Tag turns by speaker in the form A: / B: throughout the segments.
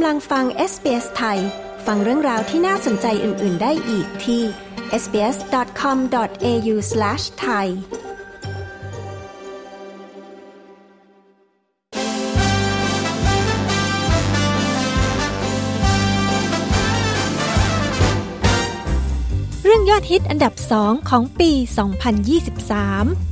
A: กำลังฟัง SBS ไทย ฟังเรื่องราวที่น่าสนใจอื่น ๆ ได้อีกที่ sbs.com.au/thai เรื่องยอดฮิตอันดับ2ของปี 2023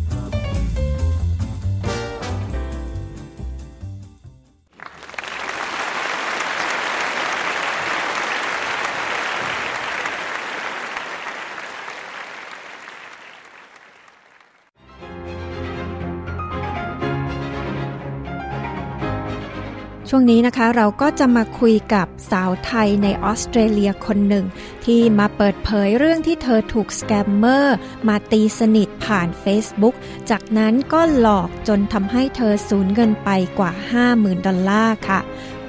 A: ช่วงนี้นะคะเราก็จะมาคุยกับสาวไทยในออสเตรเลียคนหนึ่ง ที่มาเปิดเผยเรื่องที่เธอถูก scammer มาตีสนิทผ่าน Facebook จากนั้นก็หลอกจนทำให้เธอสูญเงินไปกว่า 50,000 ดอลลาร์ค่ะ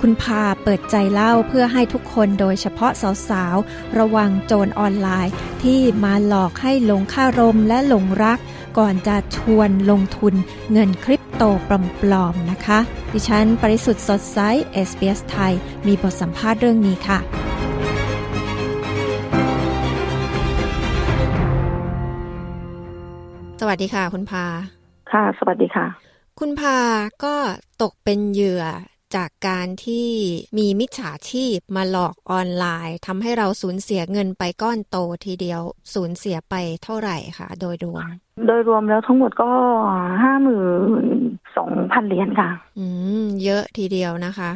A: คุณพาเปิดใจเล่าเพื่อให้ทุกคนโดยเฉพาะสาวๆ ระวังโจรออนไลน์ ที่มาหลอกให้หลงค่ารมและหลงรัก ก่อนจะชวนลงทุนเงินคริปโตปลอมๆนะคะ ดิฉันปริสุทธ์สดใส SBS ไทย มีบทสัมภาษณ์เรื่องนี้ค่ะสวัสดีค่ะ คุณพา
B: ค่ะ สวัสดีค่ะ
A: คุณพาก็ตกเป็นเหยื่อจากการที่มีมิจฉาชีพมาหลอกออนไลน์ทำให้เราสูญเสียเงินไปก้อนโตทีเดียว สูญเสียไปเท่าไหร่คะโดยรวม
B: โดยรวมแล้วทั้งหมดก็ห้าหมื่นสองพันเหรียญค่ะ
A: อืม เยอะทีเดียวนะคะ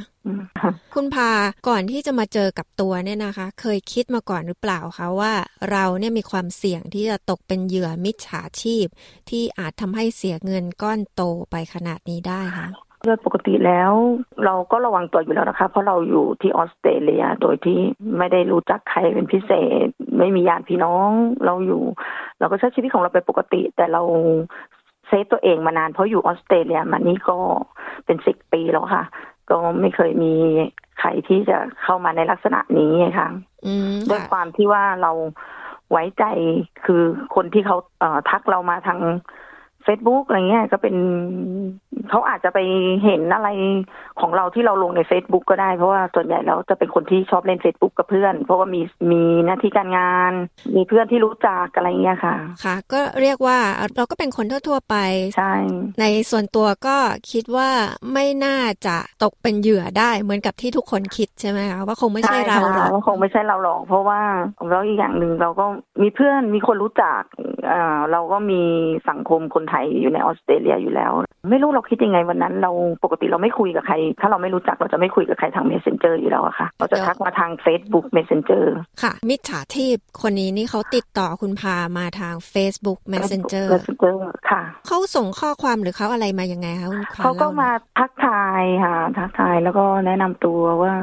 A: คุณพาก่อนที่จะมาเจอกับตัวเนี่ยนะคะ เคยคิดมาก่อนหรือเปล่าคะว่าเราเนี่ยมีความเสี่ยงที่จะตกเป็นเหยื่อมิจฉาชีพ ที่อาจทำให้เสียเงินก้อนโตไปขนาดนี้ได้คะ
B: โดยปกติแล้ว เราก็ระวังตัวอยู่แล้วนะคะ เพราะเราอยู่ที่ออสเตรเลียโดยที่ไม่ได้รู้จักใครเป็นพิเศษ ไม่มีญาติพี่น้องเราอยู่ เราก็ใช้ชีวิตของเราไปปกติ แต่เราเซฟตัวเองมานานเพราะอยู่ออสเตรเลียมานี้ก็เป็นสิบปีแล้วค่ะ ก็ไม่เคยมีใครที่จะเข้ามาในลักษณะนี้ค่ะด้วยความที่ว่าเราไว้ใจคือคนที่เขาเทักเรามาทาง เฟซบุ๊กอะไรเงี้ยก็เป็นเขาอาจจะไปเห็นอะไรของเราที่เราลงใน Facebook ก็ได้ เพราะว่าส่วนใหญ่เราจะเป็นคนที่ชอบเล่น Facebook กับเพื่อน เพราะว่ามีมีหน้าที่การงาน มีเพื่อนที่รู้จักอะไรเงี้ยค่ะ
A: ค่ะ ก็เรียกว่าเราก็เป็นคนทั่ว ๆ ไป
B: ใช่
A: ในส่วนตัวก็คิดว่าไม่น่าจะตกเป็นเหยื่อได้เหมือนกับที่ทุกคนคิดใช่ไหมคะว่าคงไม่ใช่เราหรอก
B: ว่าคงไม่ใช่เราหรอก เพราะว่าเราอีกอย่างหนึ่งเราก็มีเพื่อนมีคนรู้จักอ่าเราก็มีสังคมคนไทยอยู่ในออสเตรเลียอยู่แล้ว ไม่รู้เราคิดยังไงวันนั้น เราปกติเราไม่คุยกับใคร ถ้าเราไม่รู้จักเราจะไม่คุยกับใครทาง messenger อยู่แล้วอะค่ะ เราจะทักมาทาง Facebook messenger
A: ค่ะ มิจฉาชีพคนนี้นี่เขาติดต่อคุณพามาทาง Facebook messenger
B: messenger ค่ะ
A: เขาส่งข้อความหรือเขาอะไรมายังไงคะคุณพา
B: เขาก็มาทักทายค่ะ ทักทายแล้วก็แนะนำตัวว่า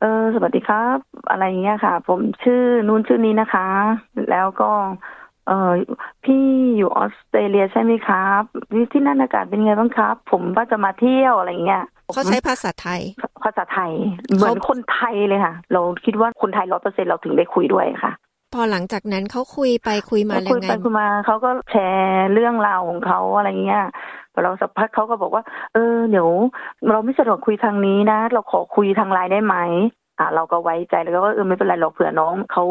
B: เออสวัสดีครับ อะไรเงี้ยค่ะ ผมชื่อนู้นชื่อนี้นะคะ แล้วก็ เออพี่อยู่ออสเตรเลียใช่ไหมครับที่นั่นอากาศเป็นไงบ้างครับ ผมว่าจะมาเที่ยวอะไรเงี้ย
A: เขาใช้ภาษาไทย
B: ภาษาไทย เหมือนคนไทยเลยค่ะ เราคิดว่าคนไทยร้อยเปอร์เซ็นเราถึงได้คุยด้วยค่ะ
A: พอหลังจากนั้นเขาคุยไปคุยมา
B: คุยไปคุยมาเขาก็แชร์เรื่องราวของเขาอะไรเงี้ยพอเราสักพักเขาก็บอกว่า เออเดี๋ยวเราไม่สะดวกคุยทางนี้นะ เราขอคุยทางไลน์ได้ไหมอ่าเราก็ไว้ใจแล้วก็เออไม่เป็นไรหรอกเผื่อน้องเขา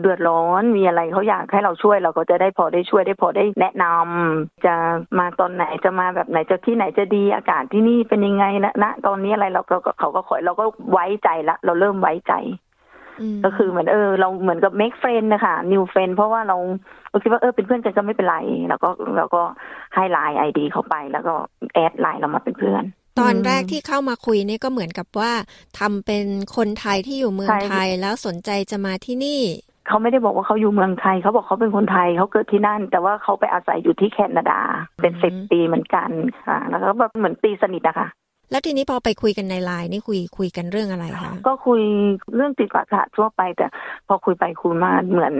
B: เดือดร้อนมีอะไรเขาอยากให้เราช่วยเราก็จะได้พอได้ช่วยได้พอได้แนะนำจะมาตอนไหนจะมาแบบไหนจะที่ไหนจะดีอากาศที่นี่เป็นยังไงนะณตอนนี้อะไรเราก็เขาก็ขอเราก็ไว้ใจละ เราเริ่มไว้ใจก็คือเหมือนเออเราเหมือนกับ make friend นะคะ new friend เพราะว่าเราเราคิดว่าเออเป็นเพื่อนกันก็ไม่เป็นไร แล้วก็เราก็ให้ไลน์ไอดีเขาไป แล้วก็แอดไลน์เรามาเป็นเพื่อน
A: ตอนแรกที่เข้ามาคุยนี่ก็เหมือนกับว่าทำเป็นคนไทยที่อยู่เมืองไทยแล้วสนใจจะมาที่นี่
B: เขาไม่ได้บอกว่าเขาอยู่เมืองไทย เขาบอกเขาเป็นคนไทยเขาเกิดที่นั่น แต่ว่าเขาไปอาศัยอยู่ที่แคนาดา เป็นสิบปีเหมือนกันค่ะ แล้วก็แบบเหมือนตีสนิทอะค่ะ
A: แล้วทีนี้พอไปคุยกันในไลน์นี่คุยคุยกันเรื่องอะไรคะ
B: ก็คุยเรื่องติดปัญหาทั่วไป แต่พอคุยไปคุยมาเหมือน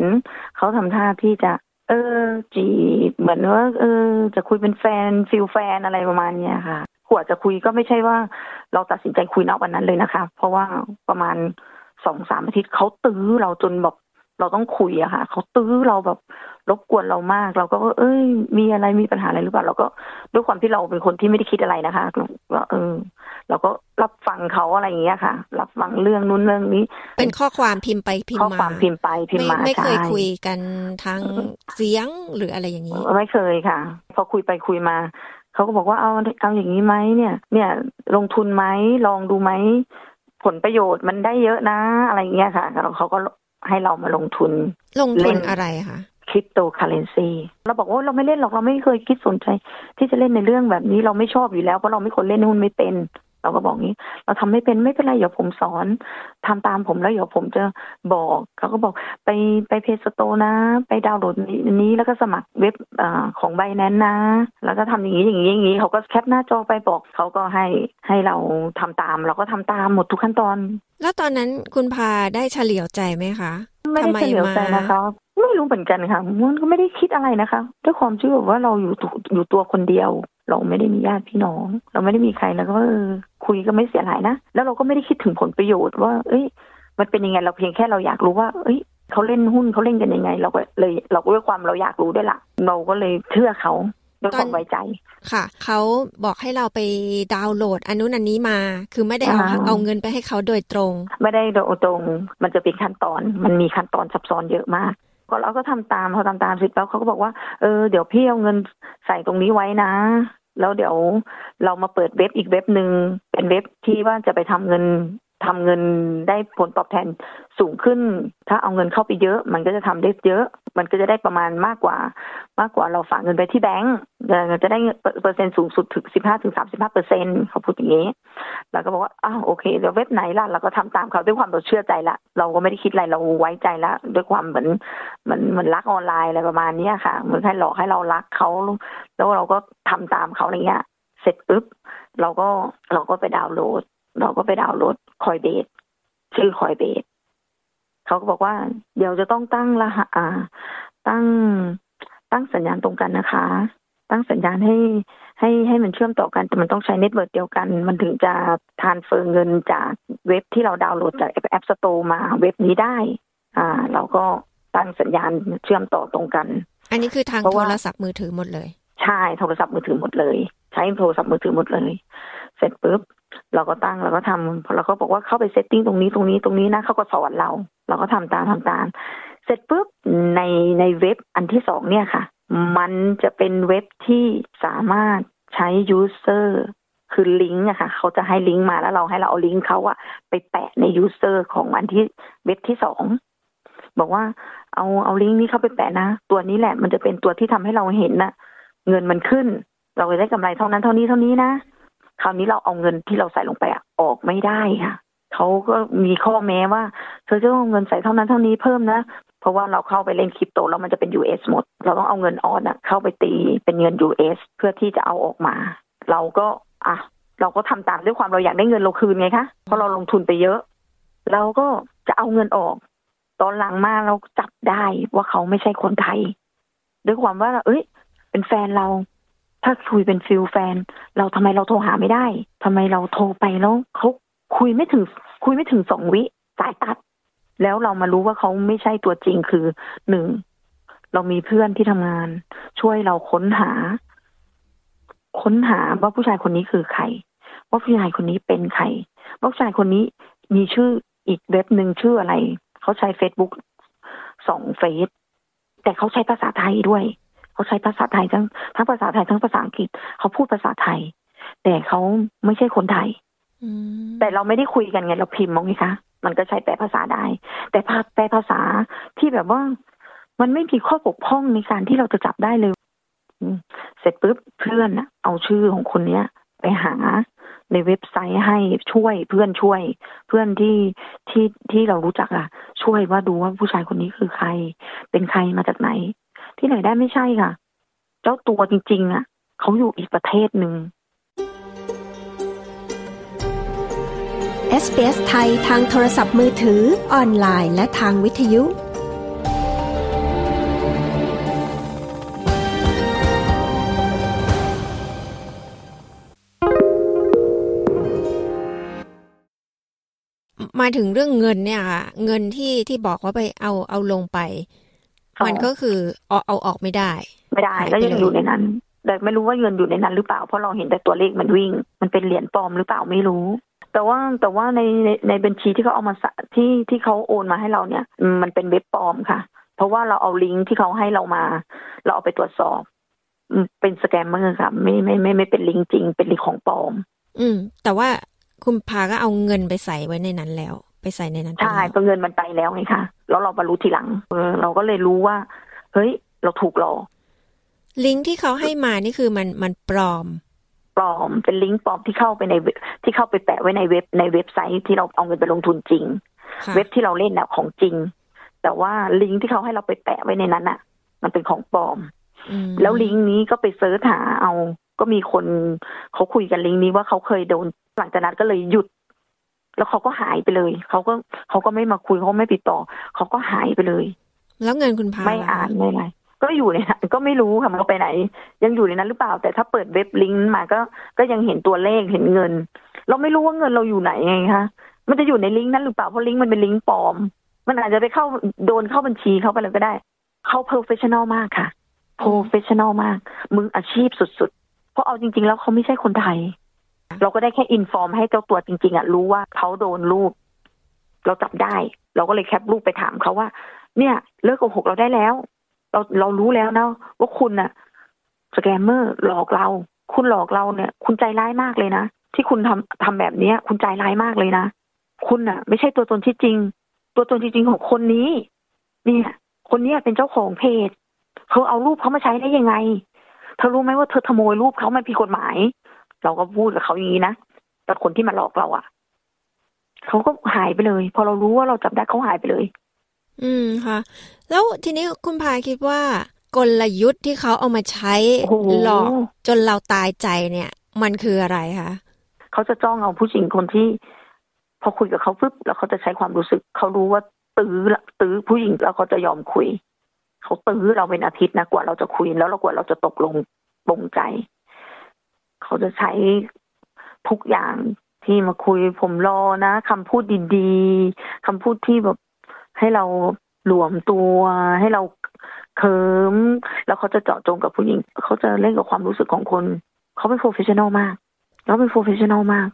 B: เขาทำท่าที่จะ เออจีบเหมือนว่าเออ จะคุยเป็นแฟน feel แฟนอะไรประมาณเนี้ยค่ะกว่าจะคุยก็ไม่ใช่ว่า เราตัดสินใจคุยณวันนั้นเลยนะคะ เพราะว่าประมาณสองสามอาทิตย์เขาตื้อเราจนแบบ เราต้องคุยอะค่ะเขาตื้อเราแบบรบกวนเรามาก เราก็เอ้ย มีอะไรมีปัญหาอะไรหรือเปล่าเราก็ด้วยความที่เราเป็นคนที่ไม่ได้คิดอะไรนะคะก็เออเราก็รับฟังเขาอะไรอย่างเงี้ยค่ะ รับฟังเรื่องนู้นเรื่องนี้
A: เป็นข้อความพิมพ์ไปพิมพ์มา
B: ข้อความพิมพ์ไปพิมพ์มา
A: ไม่เคย
B: ใช่
A: คุยกันทางเสียงหรืออะไรอย่างนี้
B: ไม่เคยค่ะ พอคุยไปคุยมาเขาก็บอกว่าเอาเอาอย่างนี้ไหมเนี่ย เนี่ยลงทุนไหมลองดูไหมผลประโยชน์มันได้เยอะนะอะไรอย่างเงี้ยค่ะแล้วเขาก็ ให้เรามาลงทุน
A: ลง
B: เล่
A: ทุน
B: น
A: อะไรคะ
B: คริปโตเคอเรนซีเราบอกว่าเราไม่เล่นหรอกเราไม่เคยคิดสนใจ ที่จะเล่นในเรื่องแบบนี้เราไม่ชอบอยู่แล้วเพราะเราไม่คนเล่นหุ้นไม่เป็น เราก็บอกงี้ เราทำไม่เป็นไม่เป็นไรเดี๋ยวผมสอนทำตามผมแล้วเดี๋ยวผมจะบอกเขาก็บอกไปไปเพจสโตนะ ไปดาวน์โหลดนี้แล้วก็สมัครเว็บอของใบนั้นนะ แล้วก็ทำอย่างนี้อย่างนี้อย่างนี้เขาก็แคปหน้าจอไปบอกเขาก็ให้ให้เราทำตาม เราก็ทำตามหมดทุกขั้นตอน
A: แล้วตอนนั้นคุณพาได้เฉลียวใจไหมคะ
B: ไม่ได้เฉลียวใจนะคะไม่รู้เหมือนกันค่ะมันก็ไม่ได้คิดอะไรนะคะด้วยความที่แบบว่าเราอยู่อยู่ตัวคนเดียว เราไม่ได้มีญาติพี่น้อง เราไม่ได้มีใครแล้วก็เออคุยก็ไม่เสียหายนะ แล้วเราก็ไม่ได้คิดถึงผลประโยชน์ว่า เอ้ย มันเป็นยังไงเราเพียงแค่เราอยากรู้ว่า เอ้ยเขาเล่นหุ้นเขาเล่นกันยังไง เราก็เลยเราก็ด้วยความเราอยากรู้ด้วยละ่ะเราก็เลยเชื่อเขาด้วยความไว้ใจ
A: ค่ะ เขาบอกให้เราไปดาวน์โหลดอันนู้นอันนี้มา คือไม่ได้เอาเอาเงินไปให้เขาโดยตรง
B: ไม่ได้โดยตรง มันจะเป็นขั้นตอน มันมีขั้นตอนซับซ้อนเยอะมาก ก็เราก็ทำตามเขาทำตามเสร็จแล้วเขาก็บอกว่า เออ เดี๋ยวพี่เอาเงินใส่ตรงนี้ไว้นะ แล้วเดี๋ยวเรามาเปิดเว็บอีกเว็บหนึ่งเป็นเว็บที่ว่าจะไปทำเงิน ทำเงินได้ผลตอบแทนสูงขึ้น ถ้าเอาเงินเข้าไปเยอะ มันก็จะทำได้เยอะ มันก็จะได้ประมาณมากกว่า มากกว่าเราฝากเงินไปที่แบงก์จะได้เปอร์เซ็นต์สูงสุดถึงสิบห้าถึงสามสิบห้าเปอร์เซ็นเขาพูดอย่างนี้แล้วก็บอกว่าอ้าวโอเคเดี๋ยวเว็บไหนล่ะเราก็ทำตามเขาด้วยความเราเชื่อใจละเราก็ไม่ได้คิดอะไรเราไว้ใจละด้วยความเหมือนเหมือนเหมือนรักออนไลน์อะไรประมาณนี้ค่ะเหมือนให้หลอกให้เรารักเขาแล้วเราก็ทำตามเขาอะไรเงี้ยเสร็จปุ๊บเราก็เราก็ไปดาวน์โหลด เราก็ไปดาวน์โหลด Coinbase ชื่อ Coinbase เขาก็บอกว่า เดี๋ยวจะต้องตั้งรหัสอ่าตั้งตั้งสัญญาณตรงกันนะคะ ตั้งสัญญาณให้ให้ให้มันเชื่อมต่อกันแต่มันต้องใช้ network เดียวกัน มันถึงจะ transfer เงินจากเว็บที่เราดาวน์โหลดจาก App Store มาเว็บนี้ได้ อ่า เราก็ตั้งสัญญาณเชื่อมต่อตรงกัน
A: อันนี้คือทางโทรศัพท์มือถือหมดเลย
B: ใช่โทรศัพท์มือถือหมดเลย ใช้โทรศัพท์มือถือหมดเลย เสร็จปุ๊บเราก็ตั้งเราก็ทำเราก็บอกว่าเข้าไป setting ตรงนี้ตรงนี้ตรงนี้นะเขาก็สอนเรา เราก็ทำตามทำตามเสร็จปุ๊บในในเว็บอันที่สองเนี่ยค่ะ มันจะเป็นเว็บที่สามารถใช้ user คือลิงก์อะค่ะเขาจะให้ลิงก์มาแล้วเราให้เราเอาลิงก์เขาอะไปแปะใน user ของอันที่เว็บที่สองบอกว่าเอาเอาลิงก์นี้เข้าไปแปะนะ ตัวนี้แหละมันจะเป็นตัวที่ทำให้เราเห็นนะเงินมันขึ้น เราจะได้กำไรเท่านั้นเท่านี้เท่านี้นะ คราวนี้เราเอาเงินที่เราใส่ลงไปอะออกไม่ได้ค่ะเขาก็มีข้อแม้ว่าเธอจะต้องเอาเงินใส่เท่านั้นเท่านี้เพิ่มนะ เพราะว่าเราเข้าไปเล่นคริปโตแล้วมันจะเป็น US หมด เราต้องเอาเงินออสอะเข้าไปตีเป็นเงิน US เพื่อที่จะเอาออกมา เราก็อะเราก็ทำตามด้วยความเราอยากได้เงินเราคืนไงคะเพราะเราลงทุนไปเยอะ เราก็จะเอาเงินออก ตอนหลังมาเราจับได้ว่าเขาไม่ใช่คนไทย ด้วยความว่า เอ้ย เป็นแฟนเรา ถ้าคุยเป็นฟิลแฟน เราทำไมเราโทรหาไม่ได้ทำไมเราโทรไปแล้วเขาคุยไม่ถึง คุยไม่ถึงสองวิสายตัด แล้วเรามารู้ว่าเขาไม่ใช่ตัวจริงคือหนึ่งเรามีเพื่อนที่ทำงาน ช่วยเราค้นหา ค้นหาว่าผู้ชายคนนี้คือใคร ว่าผู้ชายคนนี้เป็นใครว่าผู้ชายคนนี้มีชื่ออีกเว็บหนึ่งชื่ออะไร เขาใช้เฟซบุ๊กสองเฟซแต่เขาใช้ภาษาไทยด้วย เขาใช้ภาษาไทยทั้งทั้งภาษาไทยทั้งภาษาอังกฤษเขาพูดภาษาไทย แต่เขาไม่ใช่คนไทยแต่เราไม่ได้คุยกันไงเราพิมพ์มองไงคะมันก็ใช้แปลภาษาได้ แต่แปลภาษาที่แบบว่า มันไม่มีข้อบกพร่องในการที่เราจะจับได้เลยเสร็จปุ๊บเพื่อนเอาชื่อของคนเนี้ย ไปหาในเว็บไซต์ให้ช่วยเพื่อนช่วย เพื่อนที่ที่ที่เรารู้จักอะช่วยว่าดูว่าผู้ชายคนนี้คือใคร เป็นใครมาจากไหน ที่ไหนได้ไม่ใช่ค่ะ เจ้าตัวจริงๆอะเขาอยู่อีกประเทศหนึ่ง
A: SBS ไทยทางโทรศัพท์มือถือออนไลน์และทางวิทยุมาถึงเรื่องเงินเนี่ยค่ะเงินที่ที่บอกว่าไปเอาเอาลงไป มันก็คือเอาเอาออกไม่ได้
B: ไม่ได้แล้วยังอยู่ในนั้น แต่ไม่รู้ว่าเงินอยู่ในนั้นหรือเปล่าเพราะเราเห็นแต่ตัวเลขมันวิ่ง มันเป็นเหรียญปลอมหรือเปล่าไม่รู้ แต่ว่าแต่ว่าในในในบัญชีที่เขาเอามาที่ที่เขาโอนมาให้เราเนี่ย มันเป็นเว็บปลอมค่ะ เพราะว่าเราเอาลิงก์ที่เขาให้เรามา เราเอาไปตรวจสอบเป็นสแกมเมอร์ค่ะไม่ไม่ไม่ไม่เป็นลิงก์จริง เป็นลิงก์ของปลอม
A: อืม แต่ว่าคุณพาก็เอาเงินไปใส่ไว้ในนั้นแล้ว ไปใส่ในนั้น
B: ใช่เพราะเงินมันไปแล้วไงคะแล้วเรามารู้ทีหลังเออเราก็เลยรู้ว่า เฮ้ย เราถูกหลอก
A: ลิงก์ที่เขาให้มานี่คือมันมันปลอม
B: ปลอมเป็นลิงก์ปลอมที่เข้าไปในที่เข้าไปแปะไว้ในเว็บในเว็บไซต์ที่เราเอาเงินไปลงทุนจริง เว็บที่เราเล่นน่ะของจริง แต่ว่าลิงก์ที่เขาให้เราไปแปะไว้ในนั้นน่ะ มันเป็นของปลอม แล้วลิงก์นี้ก็ไปเซิร์ชหาเอา ก็มีคนเขาคุยกันลิงก์นี้ว่าเขาเคยโดนหลังจากนั้นก็เลยหยุด แล้วเขาก็หายไปเลยเขาก็เขาก็ไม่มาคุยเขาไม่ติดต่อเขาก็หายไปเลย
A: แล้วเงินคุณพา
B: ไม่อ่านไม่อะไรก็อยู่ในนั้นก็ไม่รู้ค่ะมันไปไหน ยังอยู่ในนั้นหรือเปล่า แต่ถ้าเปิดเว็บลิงก์มาก็ก็ยังเห็นตัวเลขเห็นเงิน เราไม่รู้ว่าเงินเราอยู่ไหนไงคะมันจะอยู่ในลิงก์นั้นหรือเปล่าเพราะลิงก์มันเป็นลิงก์ปลอม มันอาจจะไปเข้าโดนเข้าบัญชีเขาไปเลยก็ได้ เขา professional มากค่ะ professional มากมืออาชีพสุดๆ เพราะเอาจริง ๆ แล้วเขาไม่ใช่คนไทย เราก็ได้แค่ inform ให้เจ้าตัวจริง ๆอะรู้ว่าเขาโดนลูก เราจับได้ เราก็เลยแคปรูปไปถามเขาว่า เนี่ย เลิกโกหกเราได้แล้ว เราเรารู้แล้วนะว่าคุณน่ะสแกมเมอร์หลอกเรา คุณหลอกเราเนี่ย คุณใจร้ายมากเลยนะที่คุณทำทำแบบเนี้ย คุณใจร้ายมากเลยนะคุณน่ะ ไม่ใช่ตัวตนที่จริง ตัวตนจริงของคนนี้ เนี่ย คนนี้เป็นเจ้าของเพจเธอเอารูปเขามาใช้ได้ยังไง เธอรู้ไหมว่าเธอขโมยรูปเขามันผิดกฎหมาย เราก็พูดกับเขาอย่างนี้นะแต่คนที่มาหลอกเราอะ่ะเขาก็หายไปเลย พอเรารู้ว่าเราจับได้เขาหายไปเลย
A: อืมค่ะ แล้วทีนี้คุณพาคิดว่ากลยุทธ์ที่เขาเอามาใช้หลอกจนเราตายใจเนี่ย มันคืออะไรคะ
B: เขาจะจ้องเอาผู้หญิงคนที่ พอคุยกับเขาปุ๊บแล้วเขาจะใช้ความรู้สึก เขารู้ว่าตื้อตื้อผู้หญิงแล้วเขาจะยอมคุย เขาตื้อเราเป็นอาทิตย์นะกว่าเราจะคุยแล้วเรากว่าเราจะตกลงปลงใจ เขาจะใช้ทุกอย่างที่มาคุยผมรอนะคำพูดดีๆคำพูดที่แบบให้เราหลวมตัวให้เราเคลิ้มแล้วเขาจะเจาะจงกับผู้หญิง เขาจะเล่นกับความรู้สึกของคน เขาเป็น professional มากแล้วเป็น professional มาก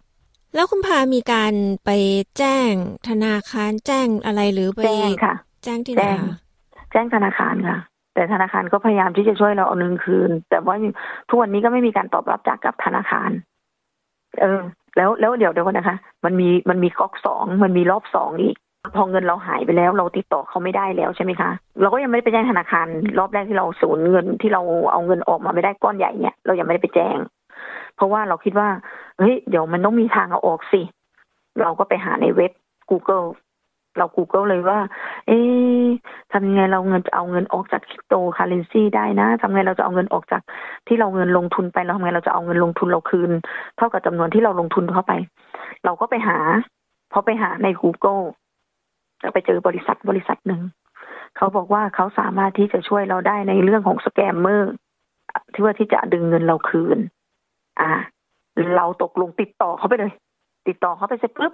A: แล้วคุณพามีการไปแจ้งธนาคารแจ้งอะไรหรือไป
B: แจ้งค่ะ
A: แจ้งที่ไหน
B: แจ้งธนาคารค่ะ แต่ธนาคารก็พยายามที่จะช่วยเราเอาเงินคืน แต่ว่าทุกวันนี้ก็ไม่มีการตอบรับจากกับธนาคาร เออ แล้วแล้วเดี๋ยวเดี๋ยวนะคะ มันมีมันมีก๊อกสองมันมีรอบสองอีกพอเงินเราหายไปแล้ว เราติดต่อเขาไม่ได้แล้วใช่ไหมคะเราก็ยังไม่ได้ไปแจ้งธนาคาร รอบแรกที่เราสูญเงินที่เราเอาเงินออกมาไม่ได้ก้อนใหญ่เนี่ยเรายังไม่ได้ไปแจ้ง เพราะว่าเราคิดว่าเฮ้ยเดี๋ยวมันต้องมีทางเอาออกสิ เราก็ไปหาในเว็บ Google เรา Google เลยว่า เอ ทำยังไงเราเงินจะเอาเงินออกจากคริปโตคาเรนซีได้นะทำไงเราจะเอาเงินออกจากที่เราเงินลงทุนไปเราทำไงเราจะเอาเงินลงทุนเราคืน เท่ากับจำนวนที่เราลงทุนเข้าไป เราก็ไปหาพอไปหาใน Google จะไปเจอบริษัทบริษัทหนึ่งเขาบอกว่าเขาสามารถที่จะช่วยเราได้ในเรื่องของ scammer ที่ว่าที่จะดึงเงินเราคืน อ่า เราตกลงติดต่อเขาไปเลย ติดต่อเขาไปเสร็จปุ๊บ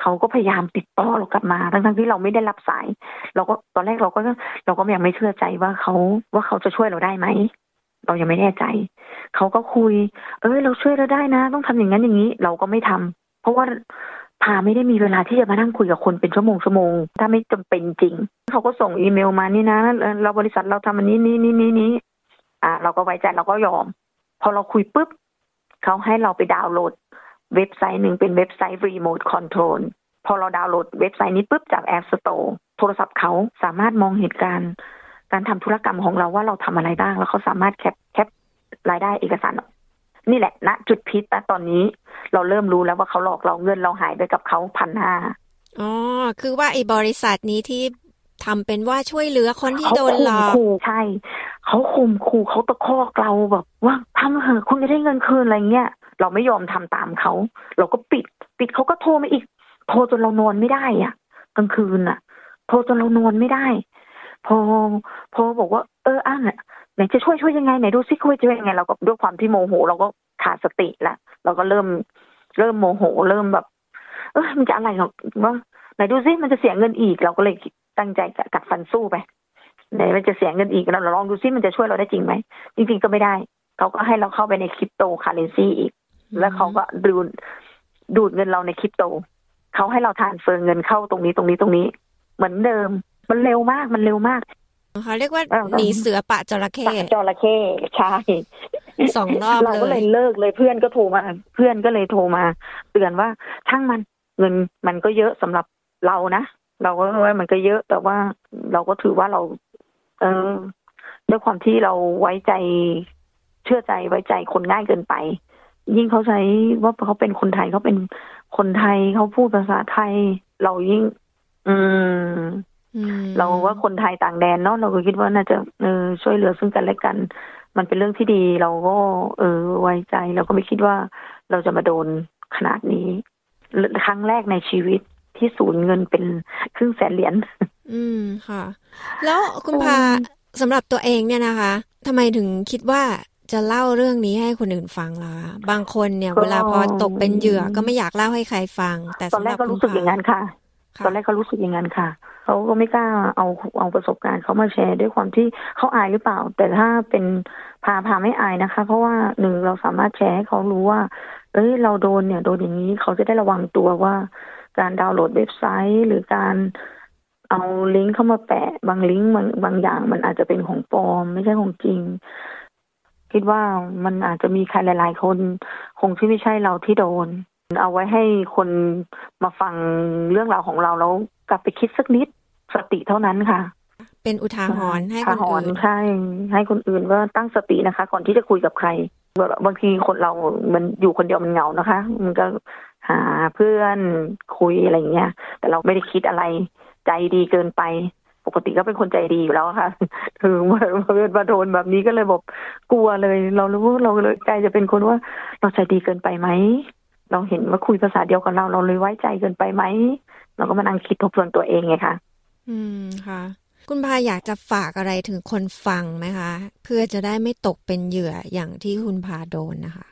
B: เขาก็พยายามติดต่อเรากลับมา ทั้งทั้งที่เราไม่ได้รับสาย เราก็ตอนแรกเราก็เราก็ยังไม่เชื่อใจว่าเขาว่าเขาจะช่วยเราได้ไหมเรายังไม่แน่ใจ เขาก็คุย เออเราช่วยเราได้นะ ต้องทำอย่างนั้นอย่างนี้ เราก็ไม่ทำเพราะว่าพาไม่ได้มีเวลาที่จะมานั่งคุยกับคนเป็นชั่วโมงชั่วโมง ถ้าไม่จำเป็นจริง เขาก็ส่งอีเมลมานี่นะ เราบริษัทเราทำอันนี้นี่นี่นี่นี่อ่า เราก็ไว้ใจเราก็ยอม พอเราคุยปุ๊บ เขาให้เราไปดาวน์โหลด เว็บไซต์หนึ่งเป็นเว็บไซต์ Remote Control พอเราดาวน์โหลดเว็บไซต์นี้ปุ๊บจาก App Store โทรศัพท์เขาสามารถมองเหตุการณ์ การทำธุรกรรมของเราว่าเราทำอะไรบ้าง แล้วเขาสามารถแคปแคปรายได้เอกสาร นี่แหละณนะจุดพิษนะตอนนี้เราเริ่มรู้แล้วว่าเขาหลอกเราเงินเราหายไปกับเขาพันห้า
A: อ๋อ คือว่าไอ้บริษัทนี้ที่ทำเป็นว่าช่วยเหลือคนที่โดนหลอก
B: ใช่ เขาข่มขู่เขาตะคอกเราแบบว่าทำเถอะคุณจะได้เงินคืนอะไรเงี้ย เราไม่ยอมทำตามเขา เราก็ปิด ปิดเขาก็โทรมาอีก โทรจนเรานอนไม่ได้อะกลางคืนอะ โทรจนเรานอนไม่ได้ พอ พอบอกว่า เอออะไหนจะช่วยช่วยยังไงไหนดูซิช่วยช่วยยังไงเราก็ด้วยความที่โมโห เราก็ขาดสติละเราก็เริ่ม เริ่มโมโห เริ่มแบบ เออมันจะอะไรหรอกว่าไหนดูซิมันจะเสียเงินอีก เราก็เลยตั้งใจกัดฟันสู้ไปไหนมันจะเสียเงินอีกเราลองดูซิมันจะช่วยเราได้จริงไหมจริง ๆก็ไม่ได้เขาก็ให้เราเข้าไปในคริปโตคาเรนซีอีก แล้วเขาก็ดูดดูดเงินเราในคริปโตเขาให้เราทานเฟิร์เงินเข้าตรงนี้ตรงนี้ตรงนี้ เหมือนเดิม มันเร็วมากมันเร็วมาก
A: เขาเรียกว่าหนีเสือปะจระเข้
B: จระเข้ใช่
A: สองรอบ
B: เราก็เลยเลิกเลยเพื่อนก็โทรมา เพื่อนก็เลยโทรมา เตือนว่าช่างมันเงินมันก็เยอะสำหรับเรานะเราก็ว่ามันก็เยอะแต่ว่าเราก็ถือว่าเรา เออด้วยความที่เราไว้ใจเชื่อใจไว้ใจคนง่ายเกินไป ยิ่งเขาใช้ว่าเขาเป็นคนไทยเขาเป็นคนไทยเขาพูดภาษาไทย เรายิ่ง อืมเราว่าคนไทยต่างแดนเนาะเราก็คิดว่าน่าจะเออช่วยเหลือซึ่งกันและกัน มันเป็นเรื่องที่ดี เราก็ เออ ไว้ใจ เราก็ไม่คิดว่าเราจะมาโดนขนาดนี้ ครั้งแรกในชีวิตที่สูญเงินเป็นครึ่งแสนเหรียญ
A: อืมค่ะ แล้วคุณพาสำหรับตัวเองเนี่ยนะคะทำไมถึงคิดว่า จะเล่าเรื่องนี้ให้คนอื่นฟังล่ะบางคนเนี่ย เวลาพอตกเป็นเหยื่อก็ไม่อยากเล่าให้ใครฟัง แต่
B: ตอนแรกก็รู้สึกอย่างนั้นค่ะ ตอนแรกก็รู้สึกอย่างนั้นค่ะเขาก็ไม่กล้าเอาเอาประสบการณ์เขามาแชร์ด้วยความที่เขาอายหรือเปล่า แต่ถ้าเป็นพาพาไม่อายนะคะ เพราะว่าหนึ่งเราสามารถแชร์ให้เขารู้ว่า เอ้ยเราโดนเนี่ยโดนอย่างนี้เขาจะได้ระวังตัวว่า การดาวน์โหลดเว็บไซต์ หรือการเอาลิงก์เข้ามาแปะ บางลิงก์บางบางอย่างมันอาจจะเป็นของปลอม ไม่ใช่ของจริง คิดว่ามันอาจจะมีใครหลาย ๆ คนคงที่ไม่ใช่เราที่โดน เอาไว้ให้คนมาฟังเรื่องราวของเราแล้วกลับไปคิดสักนิดสติเท่านั้นค่ะ
A: เป็นอุทาหรณ์ให้คนอื่น
B: ใช่ ให้คนอื่นว่าตั้งสตินะคะ ก่อนที่จะคุยกับใครบางทีคนเรา มันอยู่คนเดียวมันเหงานะคะ มันก็หาเพื่อนคุยอะไรเงี้ย แต่เราไม่ได้คิดอะไร ใจดีเกินไป ปกติก็เป็นคนใจดีอยู่แล้วค่ะคือมาเมาโดนแบบนี้ก็เลยบอกกลัวเลย เรารู้ว่าเราเลยใจจะเป็นคนว่า เราใจดีเกินไปไหมเราเห็นว่าคุยภาษาเดียวกับเราเราเลยไว้ใจเกินไปไหมเราก็มานั่งคิดทบทวนตัวเองไงคะ
A: อืมค่ะ คุณพาอยากจะฝากอะไรถึงคนฟังไหมคะ เพื่อจะได้ไม่ตกเป็นเหยื่ออย่างที่คุณพาโดนนะคะ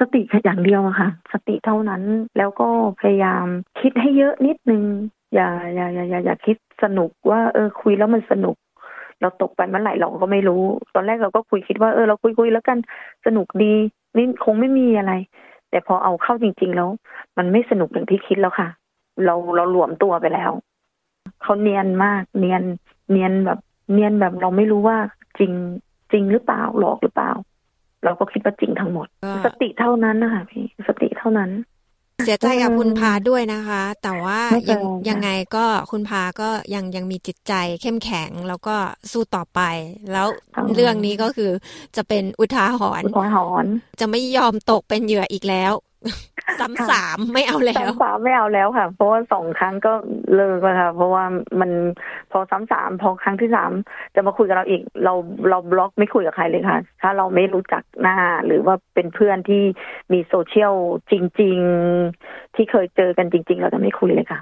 B: สติแค่อย่างเดียวอะค่ะ สติเท่านั้นแล้วก็พยายามคิดให้เยอะนิดนึง อย่าอย่าอย่าอย่าอย่าคิดสนุกว่า เออ คุยแล้วมันสนุก เราตกไปเมื่อไหร่เราก็ไม่รู้ ตอนแรกเราก็คุยคิดว่าเออเราคุยคุยแล้วกันสนุกดีนี่คงไม่มีอะไร แต่พอเอาเข้าจริง ๆ แล้ว มันไม่สนุกอย่างที่คิดแล้วค่ะ เราเราหลวมตัวไปแล้วเขาเนียนมากเนียนเนียนแบบ เนียนแบบเราไม่รู้ว่าจริงจริงหรือเปล่าหลอกหรือเปล่า เราก็คิดว่าจริงทั้งหมด สติเท่านั้นนะคะพี่สติเท่านั้น
A: เสียใจกับคุณพาด้วยนะคะ แต่ว่ายังยังไงก็คุณพาก็ยังยังมีจิตใจเข้มแข็งแล้วก็สู้ต่อไป แล้วเรื่องนี้ก็คือจะเป็นอุทาหรณ์
B: อุทาหรณ์
A: จะไม่ยอมตกเป็นเหยื่ออีกแล้ว ซ้ำสามไม่เอาแล้ว
B: ซ้ำสามไม่เอาแล้วค่ะ เพราะว่าสองครั้งก็เลิกแล้วค่ะ เพราะว่ามันพอซ้ำสามพอครั้งที่สามจะมาคุยกับเราอีก เราเราบล็อกไม่คุยกับใครเลยค่ะ ถ้าเราไม่รู้จักหน้าหรือว่าเป็นเพื่อนที่มีโซเชียลจริง ๆ ที่เคยเจอกันจริง ๆ เราจะไม่คุยเลยค่ะ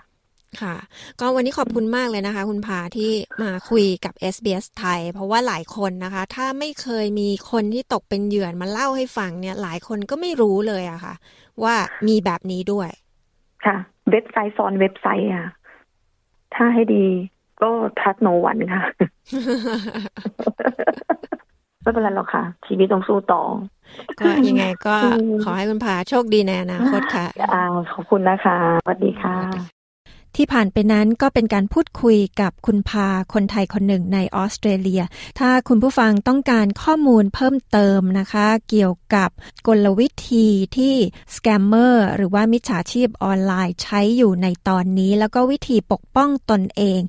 A: ค่ะ ก็วันนี้ขอบคุณมากเลยนะคะ คุณพาที่มาคุยกับ SBS ไทย เพราะว่าหลายคนนะคะ ถ้าไม่เคยมีคนที่ตกเป็นเหยื่อมาเล่าให้ฟังเนี่ย หลายคนก็ไม่รู้เลยอะค่ะ ว่ามีแบบนี้ด้วย
B: ค่ะ เว็บไซต์ซ้อนเว็บไซต์อะถ้าให้ดีก็ทัดโนวันค่ะไม่เป็นไรหรอกค่ะ ชีวิตต้องสู้ต่อ
A: ก็ยังไงก็ขอให้คุณพาโชคดีในอนาคตค่ะ
B: อ่าขอบคุณนะคะ สวัสดีค่ะ
A: ที่ผ่านไปนั้นก็เป็นการพูดคุยกับคุณพาคนไทยคนหนึ่งในออสเตรเลีย ถ้าคุณผู้ฟังต้องการข้อมูลเพิ่มเติมนะคะ เกี่ยวกับกลวิธีที่ scammer หรือว่ามิจฉาชีพออนไลน์ใช้อยู่ในตอนนี้ แล้วก็วิธีปกป้องตนเอง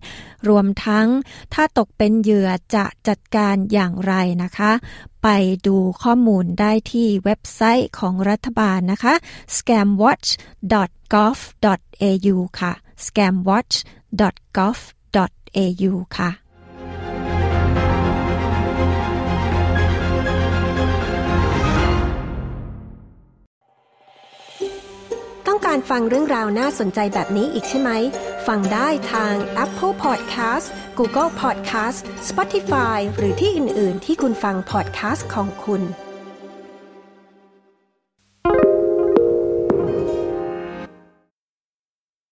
A: รวมทั้งถ้าตกเป็นเหยื่อจะจัดการอย่างไรนะคะ ไปดูข้อมูลได้ที่เว็บไซต์ของรัฐบาลนะคะ scamwatch.gov.au ค่ะ scamwatch.gov.au ค่ะต้องการฟังเรื่องราวน่าสนใจแบบนี้อีกใช่ไหม ฟังได้ทาง Apple Podcast Google Podcast Spotify หรือที่อื่น ๆ ที่คุณฟัง podcast ของคุณ